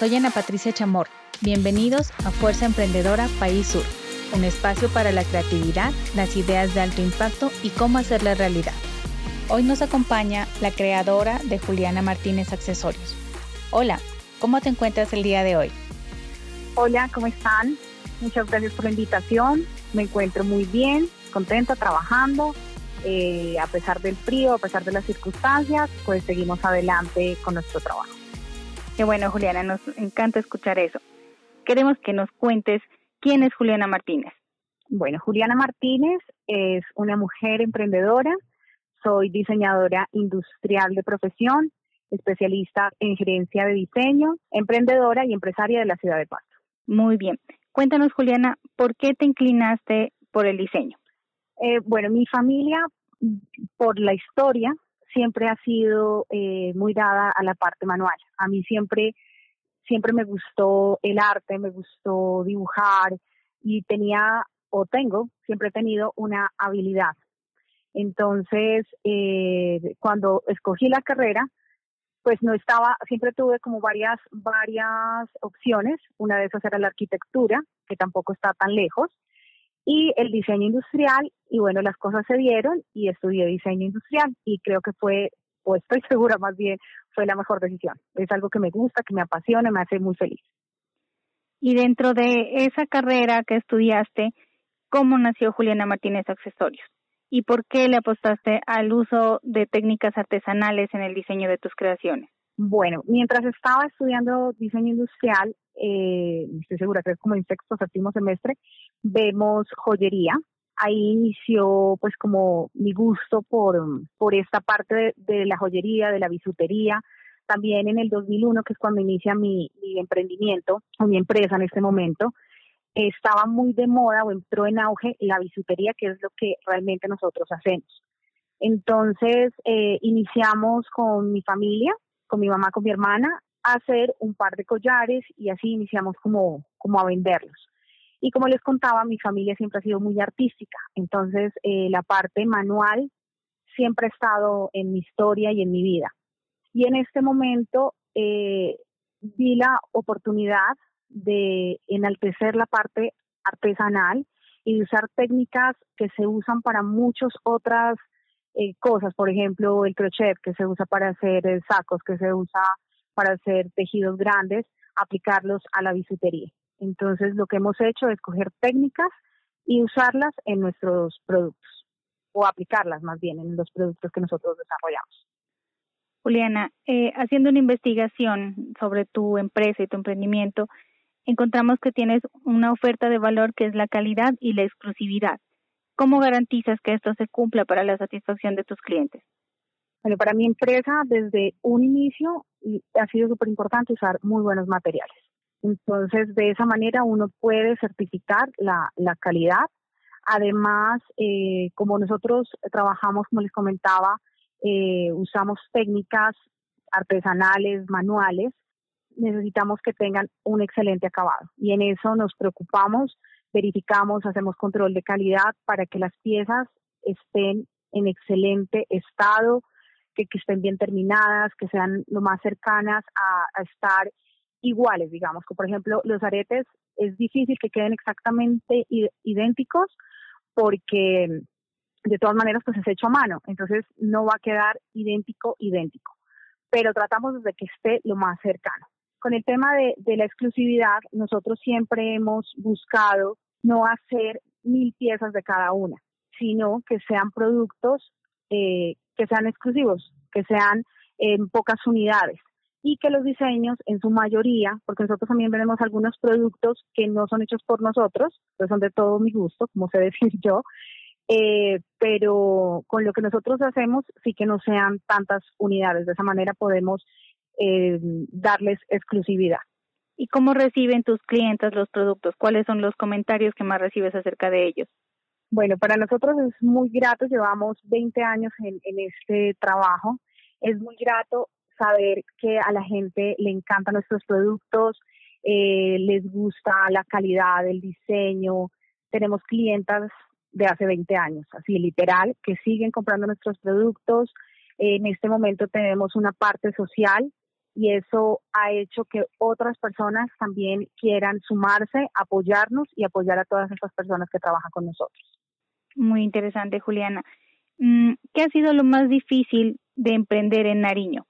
Soy Ana Patricia Chamor. Bienvenidos a Fuerza Emprendedora País Sur, un espacio para la creatividad, las ideas de alto impacto y cómo hacerla realidad. Hoy nos acompaña la creadora de Juliana Martínez Accesorios. Hola, ¿cómo te encuentras el día de hoy? Hola, ¿cómo están? Muchas gracias por la invitación. Me encuentro muy bien, contenta, trabajando. Eh, a pesar del frío, a pesar de las circunstancias, pues seguimos adelante con nuestro trabajo. Qué bueno, Juliana, nos encanta escuchar eso. Queremos que nos cuentes quién es Juliana Martínez. Bueno, Juliana Martínez es una mujer emprendedora, soy diseñadora industrial de profesión, especialista en gerencia de diseño, emprendedora y empresaria de la ciudad de Pasto. Muy bien. Cuéntanos, Juliana, ¿por qué te inclinaste por el diseño? Eh, bueno, mi familia, por la historia, siempre ha sido eh, muy dada a la parte manual. A mí siempre, siempre me gustó el arte, me gustó dibujar y tenía o tengo, siempre he tenido una habilidad. Entonces, eh, cuando escogí la carrera, pues no estaba, siempre tuve como varias, varias opciones. Una de esas era la arquitectura, que tampoco está tan lejos, y el diseño industrial y bueno, las cosas se dieron y estudié diseño industrial y creo que fue, o estoy segura más bien, fue la mejor decisión. Es algo que me gusta, que me apasiona, me hace muy feliz. Y dentro de esa carrera que estudiaste, ¿cómo nació Juliana Martínez Accesorios? ¿Y por qué le apostaste al uso de técnicas artesanales en el diseño de tus creaciones? Bueno, mientras estaba estudiando diseño industrial, eh, estoy segura que es como en sexto, séptimo semestre, vemos joyería. Ahí inició pues como mi gusto por, por esta parte de, la joyería, de la bisutería. También en el 2001, que es cuando inicia mi, mi emprendimiento o mi empresa en este momento, estaba muy de moda o entró en auge la bisutería, que es lo que realmente nosotros hacemos. Entonces, eh, iniciamos con mi familia, con mi mamá, con mi hermana, a hacer un par de collares y así iniciamos como, como a venderlos. Y como les contaba, mi familia siempre ha sido muy artística, entonces eh, la parte manual siempre ha estado en mi historia y en mi vida. Y en este momento eh, vi la oportunidad de enaltecer la parte artesanal y de usar técnicas que se usan para muchas otras eh, cosas, por ejemplo, el crochet que se usa para hacer sacos, que se usa para hacer tejidos grandes, aplicarlos a la bisutería. Entonces, lo que hemos hecho es coger técnicas y usarlas en nuestros productos, o aplicarlas más bien en los productos que nosotros desarrollamos. Juliana, eh, haciendo una investigación sobre tu empresa y tu emprendimiento, encontramos que tienes una oferta de valor que es la calidad y la exclusividad. ¿Cómo garantizas que esto se cumpla para la satisfacción de tus clientes? Bueno, para mi empresa, desde un inicio, ha sido súper importante usar muy buenos materiales. Entonces, de esa manera uno puede certificar la, calidad. Además, eh, como nosotros trabajamos, como les comentaba, eh, usamos técnicas artesanales, manuales, necesitamos que tengan un excelente acabado. Y en eso nos preocupamos, verificamos, hacemos control de calidad para que las piezas estén en excelente estado, que, estén bien terminadas, que sean lo más cercanas a estar iguales, digamos, como por ejemplo los aretes es difícil que queden exactamente idénticos porque de todas maneras pues es hecho a mano, entonces no va a quedar idéntico, idéntico, pero tratamos de que esté lo más cercano. Con el tema de, la exclusividad, nosotros siempre hemos buscado no hacer mil piezas de cada una, sino que sean productos eh, que sean exclusivos, que sean en pocas unidades y que los diseños en su mayoría, porque nosotros también vendemos algunos productos que no son hechos por nosotros, pues son de todo mi gusto, como sé decir yo, eh, pero con lo que nosotros hacemos sí que no sean tantas unidades, de esa manera podemos eh, darles exclusividad. ¿Y cómo reciben tus clientes los productos? ¿Cuáles son los comentarios que más recibes acerca de ellos? Bueno, para nosotros es muy grato, llevamos 20 años en, este trabajo, es muy grato saber que a la gente le encantan nuestros productos, eh, les gusta la calidad, el diseño. Tenemos clientas de hace 20 años, así literal, que siguen comprando nuestros productos. En este momento tenemos una parte social y eso ha hecho que otras personas también quieran sumarse, apoyarnos y apoyar a todas estas personas que trabajan con nosotros. Muy interesante, Juliana. Mm, ¿Qué ha sido lo más difícil de emprender en Nariño?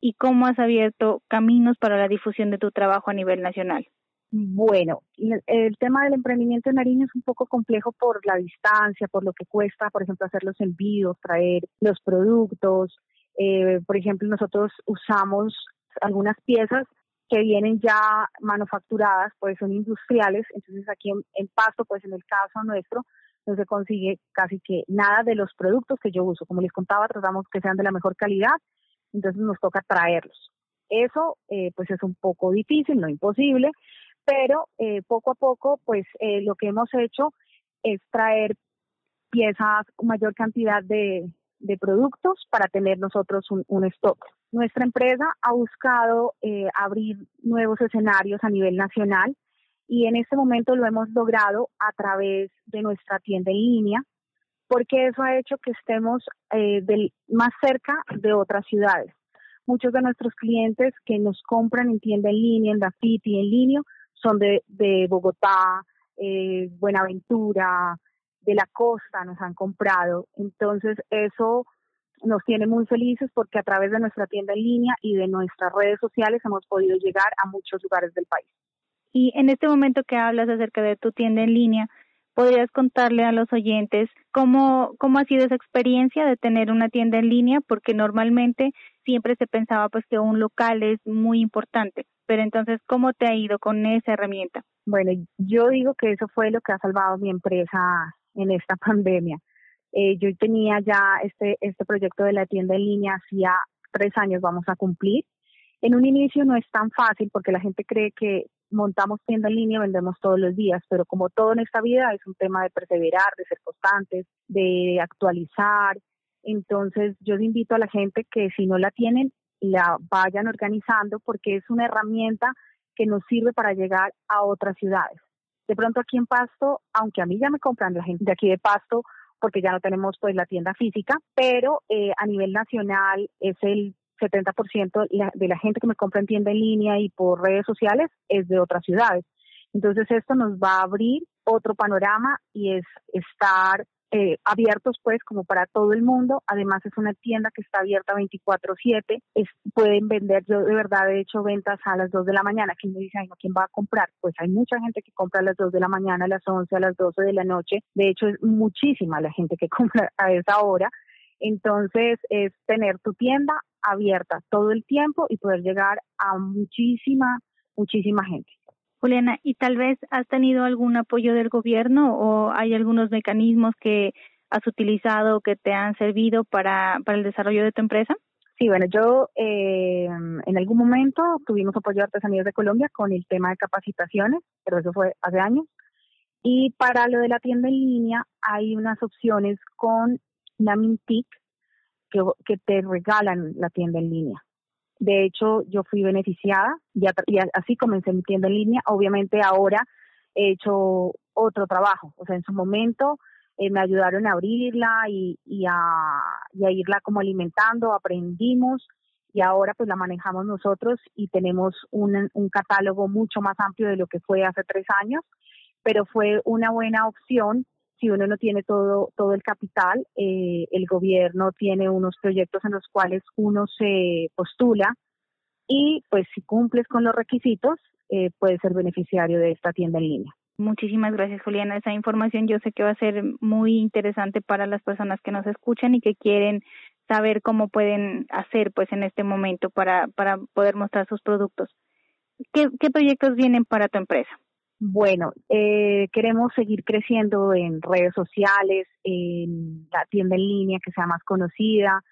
¿Y cómo has abierto caminos para la difusión de tu trabajo a nivel nacional? Bueno, el tema del emprendimiento en Nariño es un poco complejo por la distancia, por lo que cuesta, por ejemplo, hacer los envíos, traer los productos. Eh, por ejemplo, nosotros usamos algunas piezas que vienen ya manufacturadas, pues son industriales, entonces aquí en, Pasto, pues en el caso nuestro, no se consigue casi que nada de los productos que yo uso. Como les contaba, tratamos que sean de la mejor calidad, entonces nos toca traerlos. Eso eh, pues es un poco difícil, no imposible, pero eh, poco a poco pues eh, lo que hemos hecho es traer piezas, mayor cantidad de, productos para tener nosotros un stock. Nuestra empresa ha buscado abrir nuevos escenarios a nivel nacional y en este momento lo hemos logrado a través de nuestra tienda en línea, porque eso ha hecho que estemos eh, más cerca de otras ciudades. Muchos de nuestros clientes que nos compran en tienda en línea, en y en línea, son de, de Bogotá, eh, Buenaventura, de la costa nos han comprado. Entonces eso nos tiene muy felices porque a través de nuestra tienda en línea y de nuestras redes sociales hemos podido llegar a muchos lugares del país. Y en este momento que hablas acerca de tu tienda en línea, ¿podrías contarle a los oyentes cómo, cómo ha sido esa experiencia de tener una tienda en línea? Porque normalmente siempre se pensaba pues que un local es muy importante, pero entonces, ¿cómo te ha ido con esa herramienta? Bueno, yo digo que eso fue lo que ha salvado mi empresa en esta pandemia. Eh, yo tenía ya este, este proyecto de la tienda en línea hacía tres años vamos a cumplir. En un inicio no es tan fácil porque la gente cree que montamos tienda en línea, vendemos todos los días, pero como todo en esta vida es un tema de perseverar, de ser constantes, de actualizar. Entonces yo invito a la gente que si no la tienen, la vayan organizando porque es una herramienta que nos sirve para llegar a otras ciudades. De pronto aquí en Pasto, aunque a mí ya me compran la de aquí de Pasto, porque ya no tenemos pues la tienda física, pero eh, a nivel nacional es el 70% de la gente que me compra en tienda en línea y por redes sociales es de otras ciudades. Entonces esto nos va a abrir otro panorama y es estar eh, abiertos pues como para todo el mundo. Además es una tienda que está abierta 24/7. pueden vender, yo de verdad he hecho ventas a las 2 de la mañana. ¿Quién me dice, ay, no, ¿quién va a comprar? Pues hay mucha gente que compra a las 2 de la mañana, a las 11, a las 12 de la noche. De hecho es muchísima la gente que compra a esa hora. Entonces es tener tu tienda abierta todo el tiempo y poder llegar a muchísima, muchísima gente. Juliana, ¿y tal vez has tenido algún apoyo del gobierno o hay algunos mecanismos que has utilizado que te han servido para, para el desarrollo de tu empresa? Sí, bueno, yo eh, en algún momento tuvimos apoyo de Artesanías de Colombia con el tema de capacitaciones, pero eso fue hace años. Y para lo de la tienda en línea hay unas opciones con la Mintic que, te regalan la tienda en línea. De hecho, yo fui beneficiada y, así comencé mi tienda en línea. Obviamente ahora he hecho otro trabajo. O sea, en su momento eh, me ayudaron a abrirla y, a, irla como alimentando, aprendimos y ahora pues la manejamos nosotros y tenemos un, un catálogo mucho más amplio de lo que fue hace tres años, pero fue una buena opción si uno no tiene todo, todo el capital, eh, el gobierno tiene unos proyectos en los cuales uno se postula y pues si cumples con los requisitos, eh, puedes ser beneficiario de esta tienda en línea. Muchísimas gracias, Juliana. Esa información yo sé que va a ser muy interesante para las personas que nos escuchan y que quieren saber cómo pueden hacer pues en este momento para, para poder mostrar sus productos. ¿Qué, ¿Qué proyectos vienen para tu empresa? Bueno, eh, queremos seguir creciendo en redes sociales, en la tienda en línea que sea más conocida.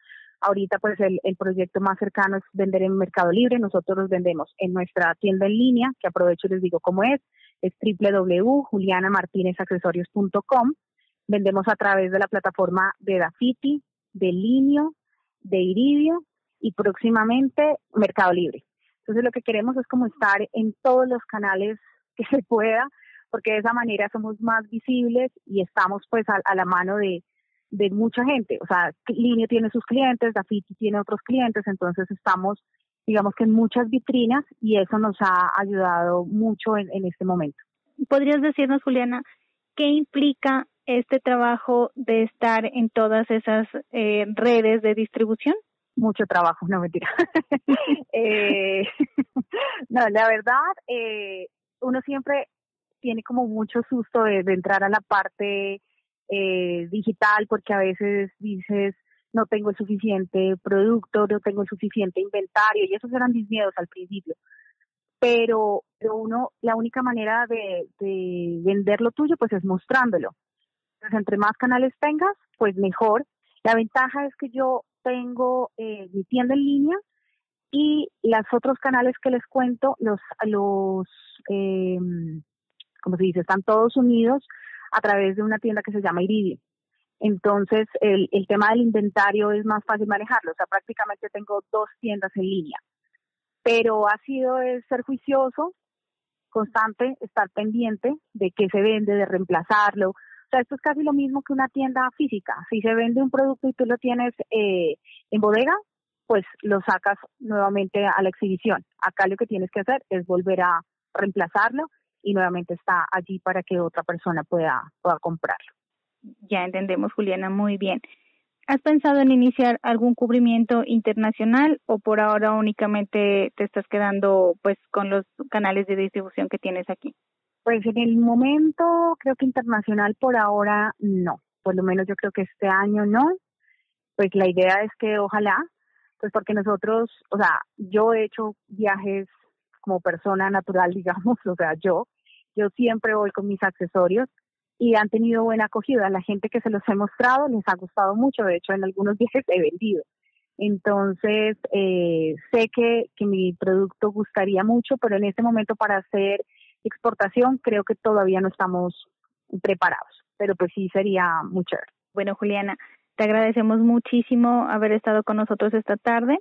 Ahorita pues el, el proyecto más cercano es vender en Mercado Libre. Nosotros los vendemos en nuestra tienda en línea, que aprovecho y les digo cómo es, es www.julianamartinezaccesorios.com. Vendemos a través de la plataforma de Dafiti, de Linio, de Iridio y próximamente Mercado Libre. Entonces lo que queremos es como estar en todos los canales que se pueda, porque de esa manera somos más visibles y estamos pues a, la mano de, mucha gente. O sea, Linio tiene sus clientes, Dafiti tiene otros clientes, entonces estamos digamos que en muchas vitrinas y eso nos ha ayudado mucho en, este momento. ¿Podrías decirnos, Juliana, qué implica este trabajo de estar en todas esas eh, redes de distribución? Mucho trabajo, no mentira. eh, no, la verdad, eh, uno siempre tiene como mucho susto de, entrar a la parte eh, digital porque a veces dices, no tengo el suficiente producto, no tengo el suficiente inventario y esos eran mis miedos al principio. Pero, uno, la única manera de, de vender lo tuyo pues es mostrándolo. Entonces, entre más canales tengas, pues mejor. La ventaja es que yo tengo eh, mi tienda en línea y los otros canales que les cuento, los, los eh, como se dice, están todos unidos a través de una tienda que se llama Iridium. Entonces, el, el tema del inventario es más fácil manejarlo. O sea, prácticamente tengo dos tiendas en línea. Pero ha sido ser juicioso, constante, estar pendiente de qué se vende, de reemplazarlo. O sea, esto es casi lo mismo que una tienda física. Si se vende un producto y tú lo tienes eh, en bodega, pues lo sacas nuevamente a la exhibición. Acá lo que tienes que hacer es volver a reemplazarlo y nuevamente está allí para que otra persona pueda, pueda comprarlo. Ya entendemos, Juliana, muy bien. ¿Has pensado en iniciar algún cubrimiento internacional o por ahora únicamente te estás quedando pues con los canales de distribución que tienes aquí? Pues en el momento creo que internacional por ahora no, por lo menos yo creo que este año no. Pues la idea es que ojalá, pues porque nosotros, o sea, yo he hecho viajes como persona natural, digamos, o sea, yo, yo siempre voy con mis accesorios y han tenido buena acogida. La gente que se los he mostrado les ha gustado mucho, de hecho en algunos viajes he vendido. Entonces, eh, sé que, que mi producto gustaría mucho, pero en este momento para hacer exportación creo que todavía no estamos preparados, pero pues sí sería mucho. Bueno, Juliana, te agradecemos muchísimo haber estado con nosotros esta tarde.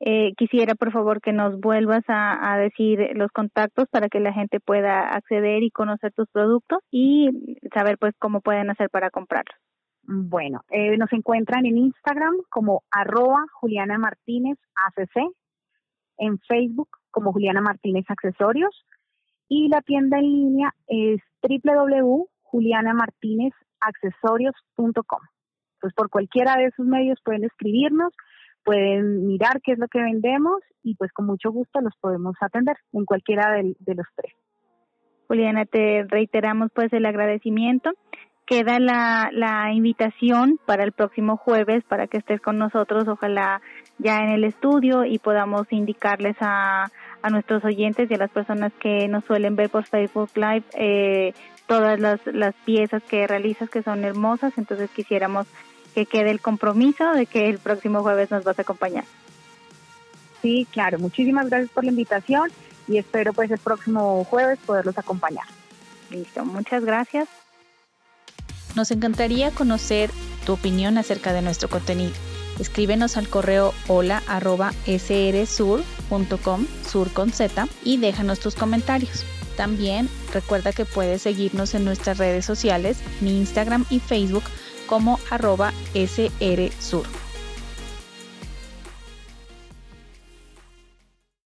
Eh, quisiera, por favor, que nos vuelvas a, decir los contactos para que la gente pueda acceder y conocer tus productos y saber, pues, cómo pueden hacer para comprarlos. Bueno, eh, nos encuentran en Instagram como arroba Juliana Martínez ACC, en Facebook como Juliana Martínez Accesorios y la tienda en línea es www.julianamartinezaccesorios.com. Pues por cualquiera de esos medios pueden escribirnos pueden mirar qué es lo que vendemos y pues con mucho gusto los podemos atender en cualquiera de, los tres. Juliana, te reiteramos pues el agradecimiento. Queda la, la invitación para el próximo jueves para que estés con nosotros, ojalá ya en el estudio y podamos indicarles a, a nuestros oyentes y a las personas que nos suelen ver por Facebook Live eh, todas las, las piezas que realizas que son hermosas, entonces quisiéramos que quede el compromiso de que el próximo jueves nos vas a acompañar. Sí, claro. Muchísimas gracias por la invitación y espero pues el próximo jueves poderlos acompañar. Listo, muchas gracias. Nos encantaría conocer tu opinión acerca de nuestro contenido. Escríbenos al correo hola arroba srsur.com, sur con z, y déjanos tus comentarios. También recuerda que puedes seguirnos en nuestras redes sociales, mi Instagram y Facebook, como arroba srsur.